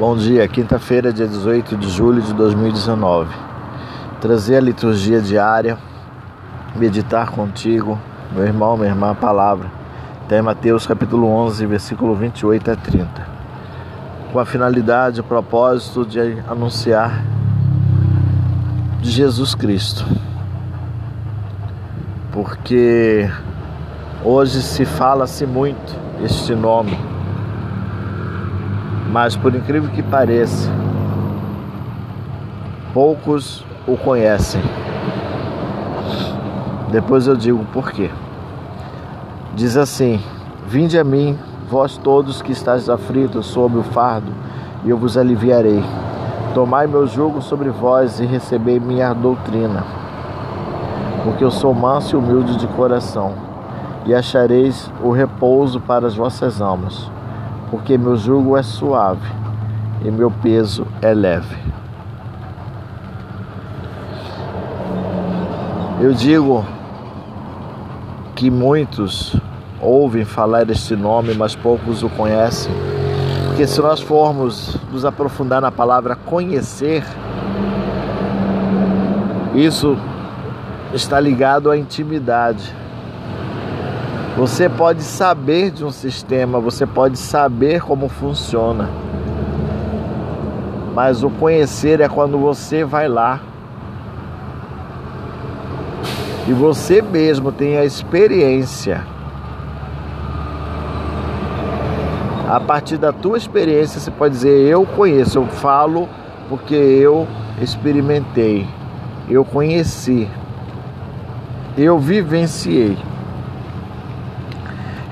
Bom dia, quinta-feira, dia 18 de julho de 2019. Trazer a liturgia diária, meditar contigo, meu irmão, minha irmã, a palavra. Em Mateus capítulo 11, versículo 28 a 30. Com a finalidade, o propósito de anunciar de Jesus Cristo. Porque hoje se fala-se muito este nome mas por incrível que pareça, poucos o conhecem. Depois eu digo por quê. Diz assim: Vinde a mim, vós todos que estáis aflitos sob o fardo, e eu vos aliviarei. Tomai meu jugo sobre vós e recebei minha doutrina, porque eu sou manso e humilde de coração, e achareis o repouso para as vossas almas porque meu jugo é suave e meu peso é leve. Eu digo que muitos ouvem falar este nome, mas poucos o conhecem. Porque se nós formos nos aprofundar na palavra conhecer, isso está ligado à intimidade. Você pode saber de um sistema, você pode saber como funciona. Mas o conhecer é quando você vai lá e você mesmo tem a experiência. A partir da tua experiência, você pode dizer: Eu conheço, eu falo porque eu experimentei, eu conheci, eu vivenciei.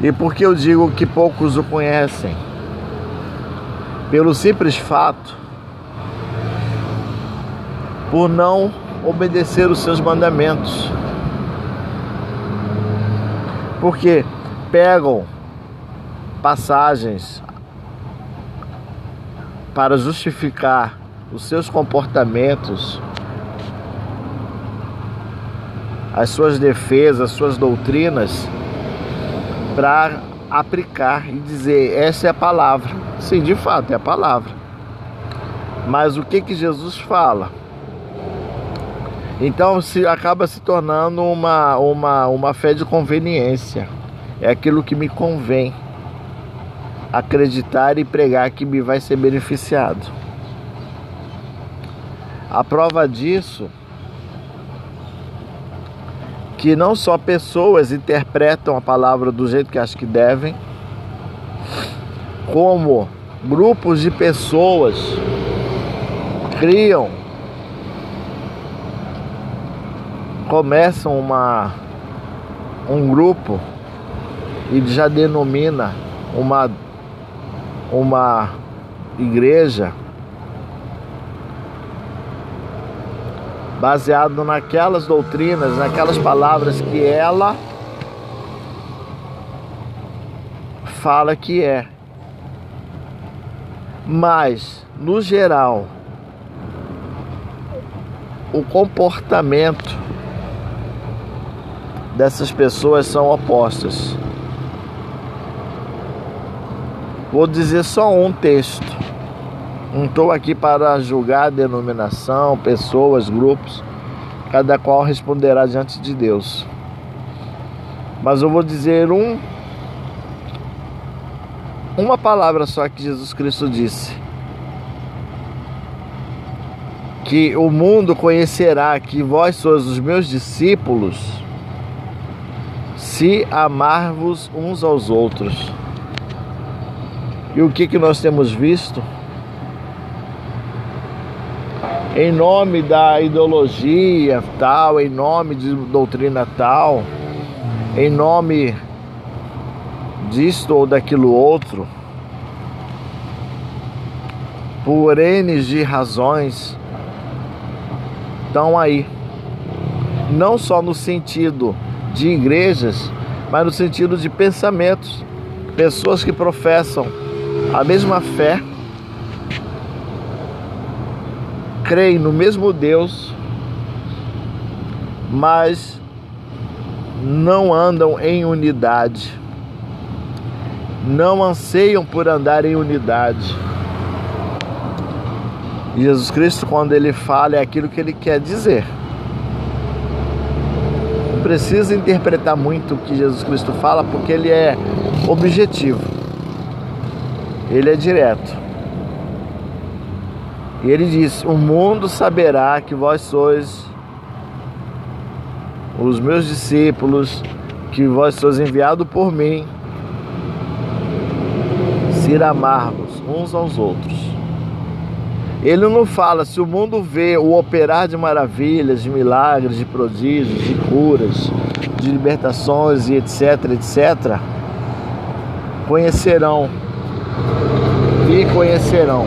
E por que eu digo que poucos o conhecem? Pelo simples fato por não obedecer os seus mandamentos. Porque pegam passagens para justificar os seus comportamentos, as suas defesas, as suas doutrinas para aplicar e dizer essa é a palavra. Sim, de fato é a palavra. Mas o que que Jesus fala? Então se acaba se tornando uma, uma, uma fé de conveniência. É aquilo que me convém acreditar e pregar que me vai ser beneficiado. A prova disso que não só pessoas interpretam a palavra do jeito que acham que devem, como grupos de pessoas criam, começam uma, um grupo e já denomina uma, uma igreja baseado naquelas doutrinas, naquelas palavras que ela fala que é. Mas, no geral, o comportamento dessas pessoas são opostos. Vou dizer só um texto. Não estou aqui para julgar denominação, pessoas, grupos, cada qual responderá diante de Deus. Mas eu vou dizer um uma palavra só que Jesus Cristo disse. Que o mundo conhecerá que vós sois os meus discípulos se amar-vos uns aos outros. E o que, que nós temos visto? Em nome da ideologia tal, em nome de doutrina tal, em nome disto ou daquilo outro, por N de razões, estão aí. Não só no sentido de igrejas, mas no sentido de pensamentos. Pessoas que professam a mesma fé creem no mesmo Deus, mas não andam em unidade, não anseiam por andar em unidade. Jesus Cristo, quando ele fala, é aquilo que ele quer dizer. Não precisa interpretar muito o que Jesus Cristo fala, porque ele é objetivo. Ele é direto. E ele diz: O mundo saberá que vós sois os meus discípulos, que vós sois enviado por mim, se amarmos uns aos outros. Ele não fala se o mundo vê o operar de maravilhas, de milagres, de prodígios, de curas, de libertações e etc, etc, conhecerão e conhecerão,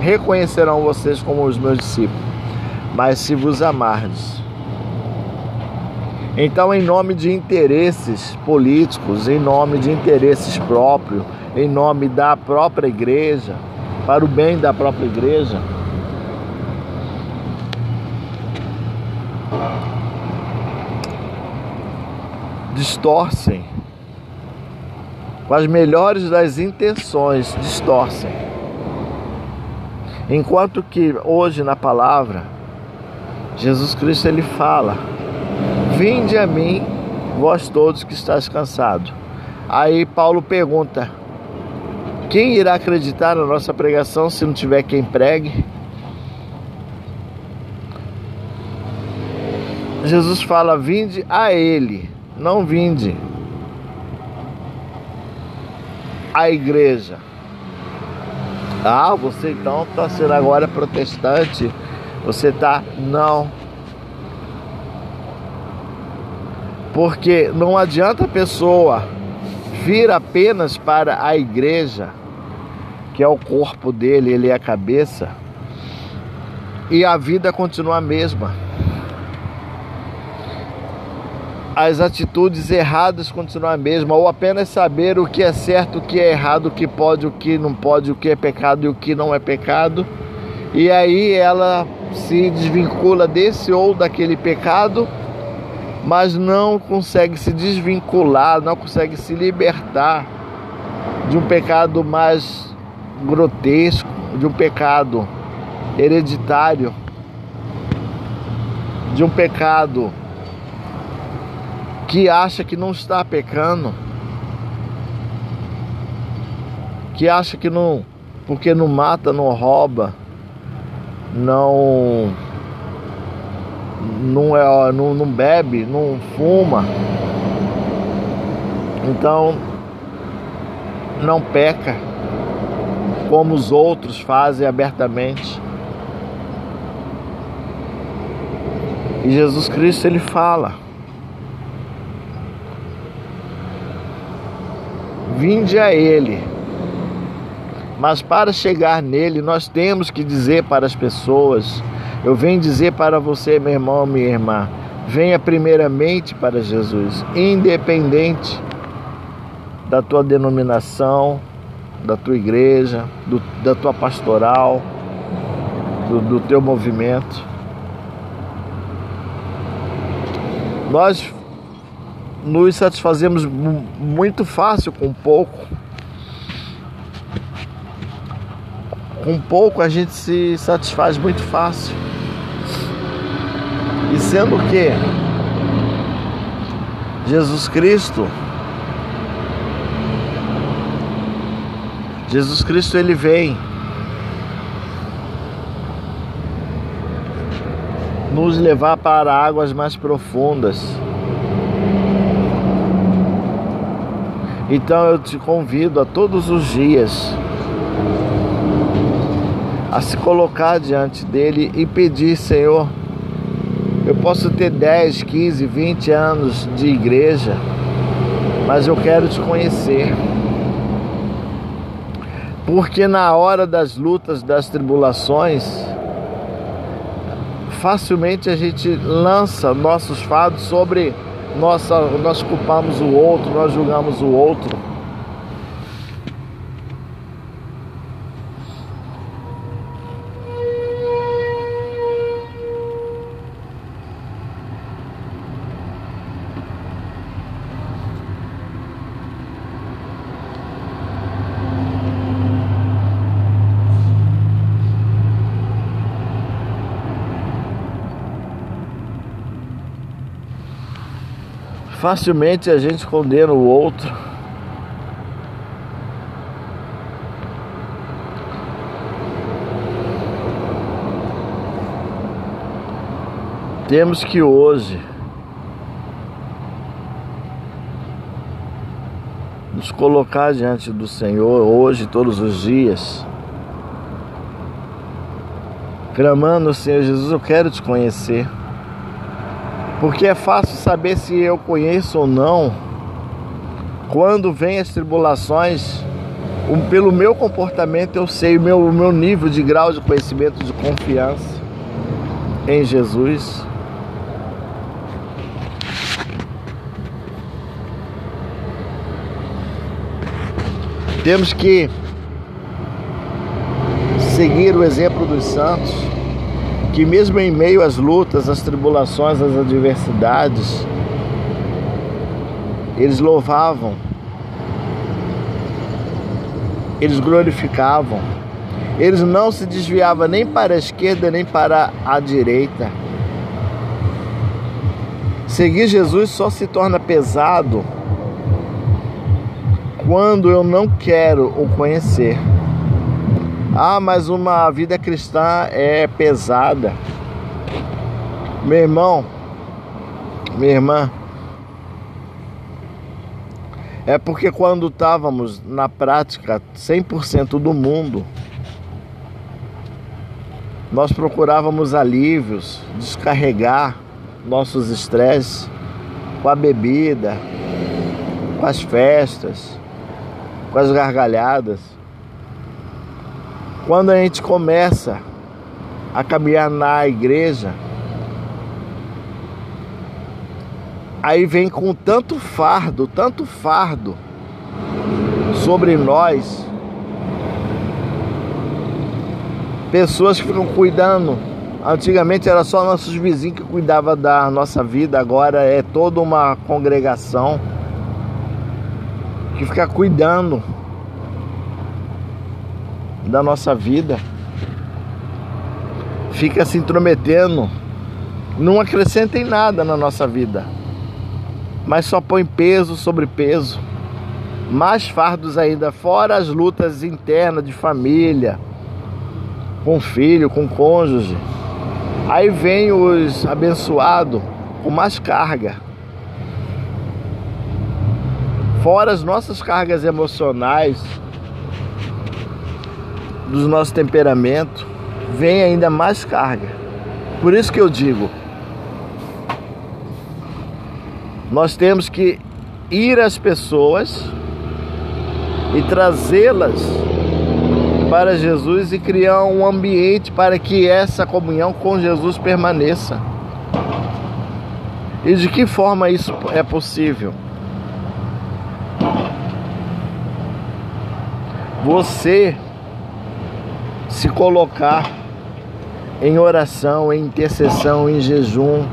reconhecerão vocês como os meus discípulos. Mas se vos amardes, então, em nome de interesses políticos, em nome de interesses próprios, em nome da própria igreja, para o bem da própria igreja, distorcem, com as melhores das intenções, distorcem. Enquanto que hoje na palavra, Jesus Cristo ele fala Vinde a mim, vós todos que estáis cansados. Aí Paulo pergunta: Quem irá acreditar na nossa pregação se não tiver quem pregue? Jesus fala: Vinde a Ele, não vinde a igreja. Ah, você então está sendo agora protestante? Você está. Não. Porque não adianta a pessoa vir apenas para a igreja, que é o corpo dele, ele é a cabeça, e a vida continua a mesma. As atitudes erradas continuam a mesma, ou apenas saber o que é certo, o que é errado, o que pode, o que não pode, o que é pecado e o que não é pecado. E aí ela se desvincula desse ou daquele pecado mas não consegue se desvincular, não consegue se libertar de um pecado mais grotesco, de um pecado hereditário, de um pecado que acha que não está pecando, que acha que não, porque não mata, não rouba, não não, é, não, não bebe, não fuma, então não peca como os outros fazem abertamente. E Jesus Cristo ele fala: Vinde a Ele. Mas para chegar nele, nós temos que dizer para as pessoas eu venho dizer para você, meu irmão, minha irmã, venha primeiramente para Jesus, independente da tua denominação, da tua igreja, do, da tua pastoral, do, do teu movimento. Nós nos satisfazemos muito fácil com pouco. Com pouco a gente se satisfaz muito fácil. E sendo que Jesus Cristo Jesus Cristo ele vem nos levar para águas mais profundas. Então eu te convido a todos os dias a se colocar diante dele e pedir, Senhor, eu posso ter 10, 15, 20 anos de igreja, mas eu quero te conhecer. Porque na hora das lutas, das tribulações, facilmente a gente lança nossos fados sobre nossa, nós culpamos o outro, nós julgamos o outro. Facilmente a gente condena o outro. Temos que hoje nos colocar diante do Senhor, hoje, todos os dias, clamando, Senhor Jesus, eu quero te conhecer. Porque é fácil saber se eu conheço ou não quando vem as tribulações. Pelo meu comportamento eu sei o meu, o meu nível de grau de conhecimento, de confiança em Jesus. Temos que seguir o exemplo dos santos, que mesmo em meio às lutas, às tribulações, às adversidades, eles louvavam, eles glorificavam, eles não se desviavam nem para a esquerda nem para a direita. Seguir Jesus só se torna pesado quando eu não quero o conhecer. Ah, mas uma vida cristã é pesada. Meu irmão, minha irmã, é porque quando estávamos na prática 100% do mundo, nós procurávamos alívios, descarregar nossos estresses com a bebida, com as festas, com as gargalhadas. Quando a gente começa a caminhar na igreja, aí vem com tanto fardo, tanto fardo sobre nós. Pessoas que ficam cuidando. Antigamente era só nossos vizinhos que cuidavam da nossa vida, agora é toda uma congregação que fica cuidando da nossa vida, fica se intrometendo, não acrescenta em nada na nossa vida, mas só põe peso sobre peso, mais fardos ainda, fora as lutas internas de família, com filho, com cônjuge. Aí vem os abençoados com mais carga fora as nossas cargas emocionais, dos nossos temperamentos, vem ainda mais carga. Por isso que eu digo, nós temos que ir às pessoas e trazê-las para Jesus e criar um ambiente para que essa comunhão com Jesus permaneça. E de que forma isso é possível? você se colocar em oração, em intercessão, em jejum,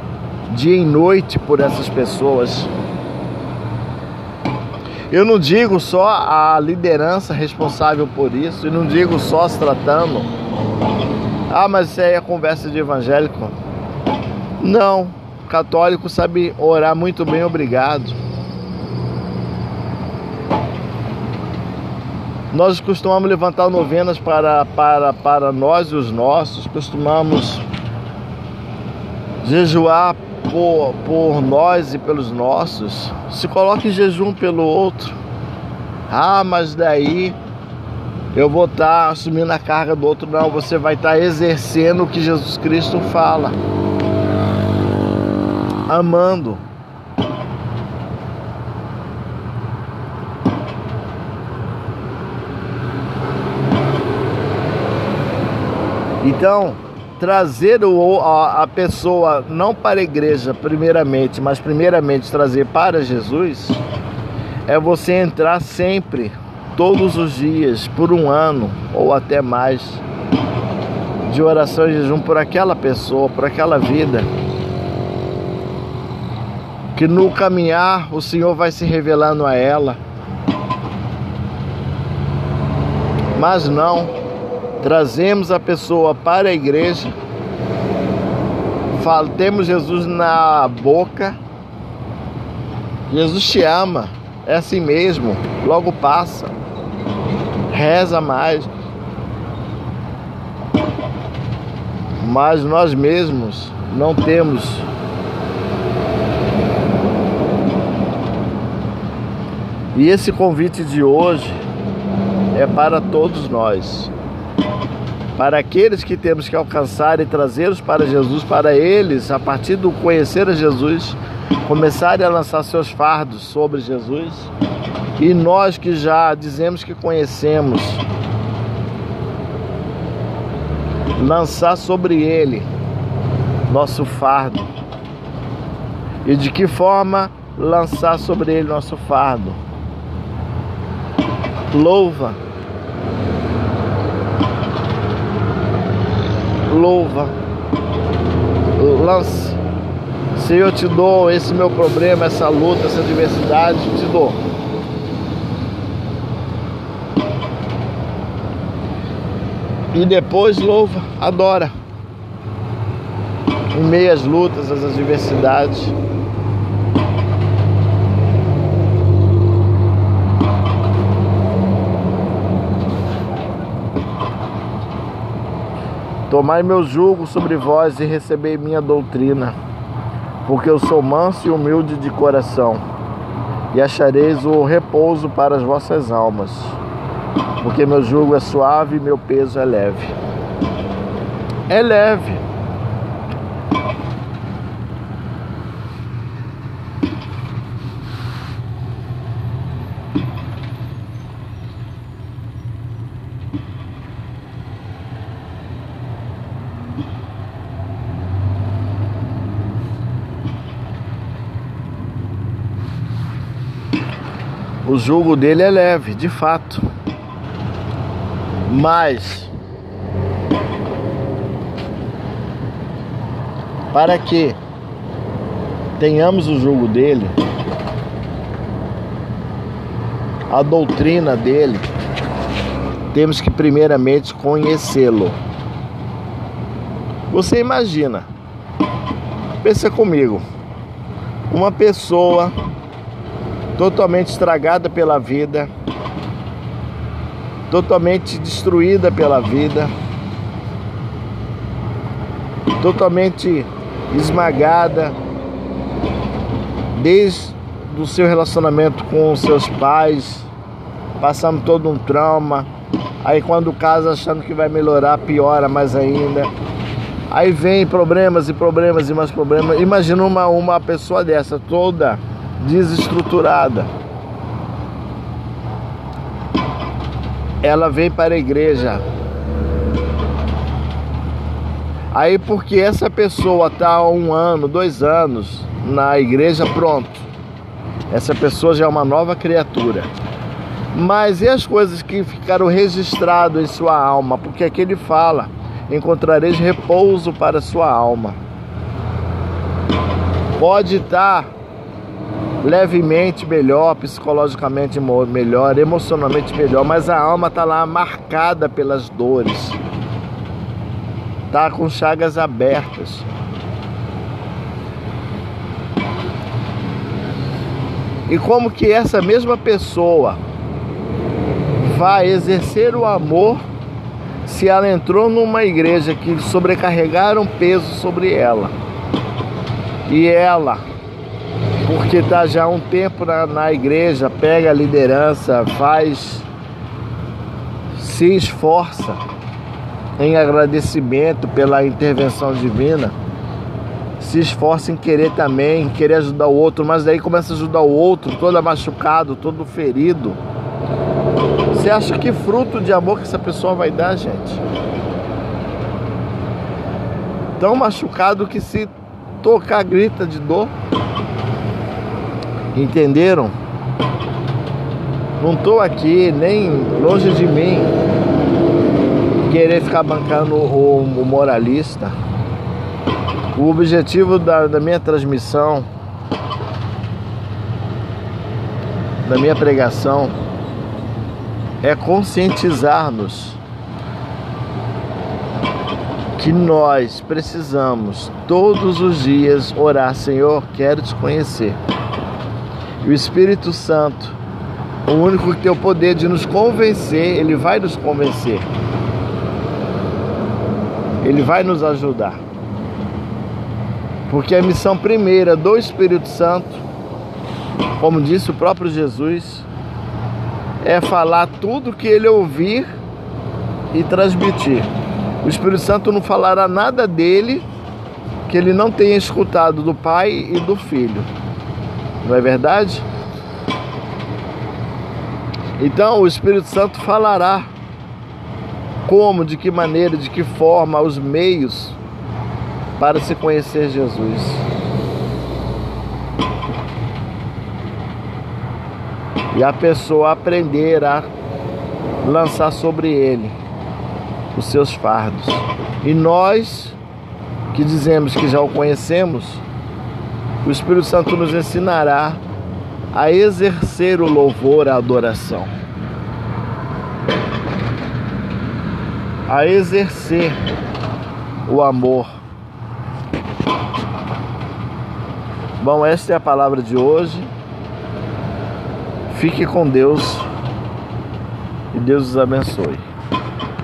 dia e noite por essas pessoas. Eu não digo só a liderança responsável por isso, e não digo só se tratando. Ah, mas isso aí é conversa de evangélico. Não, católico sabe orar muito bem, obrigado. Nós costumamos levantar novenas para, para, para nós e os nossos, costumamos jejuar por, por nós e pelos nossos. Se coloque em jejum pelo outro. Ah, mas daí eu vou estar assumindo a carga do outro. Não, você vai estar exercendo o que Jesus Cristo fala. Amando. Então, trazer o, a, a pessoa não para a igreja, primeiramente, mas primeiramente trazer para Jesus, é você entrar sempre, todos os dias, por um ano ou até mais, de oração e jejum por aquela pessoa, por aquela vida. Que no caminhar o Senhor vai se revelando a ela. Mas não trazemos a pessoa para a igreja, temos Jesus na boca, Jesus te ama, é assim mesmo, logo passa. Reza mais. Mas nós mesmos não temos E esse convite de hoje é para todos nós. Para aqueles que temos que alcançar e trazê-los para Jesus, para eles, a partir do conhecer a Jesus, começarem a lançar seus fardos sobre Jesus. E nós que já dizemos que conhecemos, lançar sobre ele nosso fardo. E de que forma lançar sobre ele nosso fardo? Louva. Louva. Lance. Se eu te dou esse meu problema, essa luta, essa adversidade, te dou. E depois louva, adora. Em meio às lutas, às adversidades. Tomai meu jugo sobre vós e recebei minha doutrina, porque eu sou manso e humilde de coração, e achareis o repouso para as vossas almas, porque meu jugo é suave e meu peso é leve. É leve. O jugo dele é leve, de fato. Mas para que tenhamos o jugo dele, a doutrina dele, temos que primeiramente conhecê-lo. Você imagina, pensa comigo, uma pessoa totalmente estragada pela vida, totalmente destruída pela vida, totalmente esmagada desde o seu relacionamento com seus pais, passando todo um trauma. Aí quando casa achando que vai melhorar, piora mais ainda. Aí vem problemas e problemas e mais problemas. Imagina uma, uma pessoa dessa toda desestruturada. Ela vem para a igreja. Aí porque essa pessoa está há um ano, dois anos na igreja, pronto. Essa pessoa já é uma nova criatura. Mas e as coisas que ficaram registradas em sua alma? Porque aqui ele fala: encontrareis repouso para sua alma. Pode estar levemente melhor, psicologicamente melhor, emocionalmente melhor, mas a alma está lá marcada pelas dores, tá com chagas abertas. E como que essa mesma pessoa vai exercer o amor se ela entrou numa igreja que sobrecarregaram peso sobre ela? E ela porque está já um tempo na, na igreja, pega a liderança, faz, se esforça em agradecimento pela intervenção divina, se esforça em querer também, querer ajudar o outro, mas daí começa a ajudar o outro, todo machucado, todo ferido. Você acha que fruto de amor que essa pessoa vai dar, gente? Tão machucado que se tocar grita de dor. Entenderam? Não estou aqui nem longe de mim querer ficar bancando o, o moralista. O objetivo da, da minha transmissão, da minha pregação, é conscientizar-nos que nós precisamos todos os dias orar, Senhor, quero te conhecer. O Espírito Santo, o único que tem o poder de nos convencer, ele vai nos convencer. Ele vai nos ajudar. Porque a missão primeira do Espírito Santo, como disse o próprio Jesus, é falar tudo que ele ouvir e transmitir. O Espírito Santo não falará nada dele que ele não tenha escutado do Pai e do Filho. Não é verdade? Então o Espírito Santo falará como, de que maneira, de que forma, os meios para se conhecer Jesus. E a pessoa aprender a lançar sobre ele os seus fardos. E nós que dizemos que já o conhecemos, o Espírito Santo nos ensinará a exercer o louvor, a adoração. A exercer o amor. Bom, esta é a palavra de hoje. Fique com Deus e Deus os abençoe.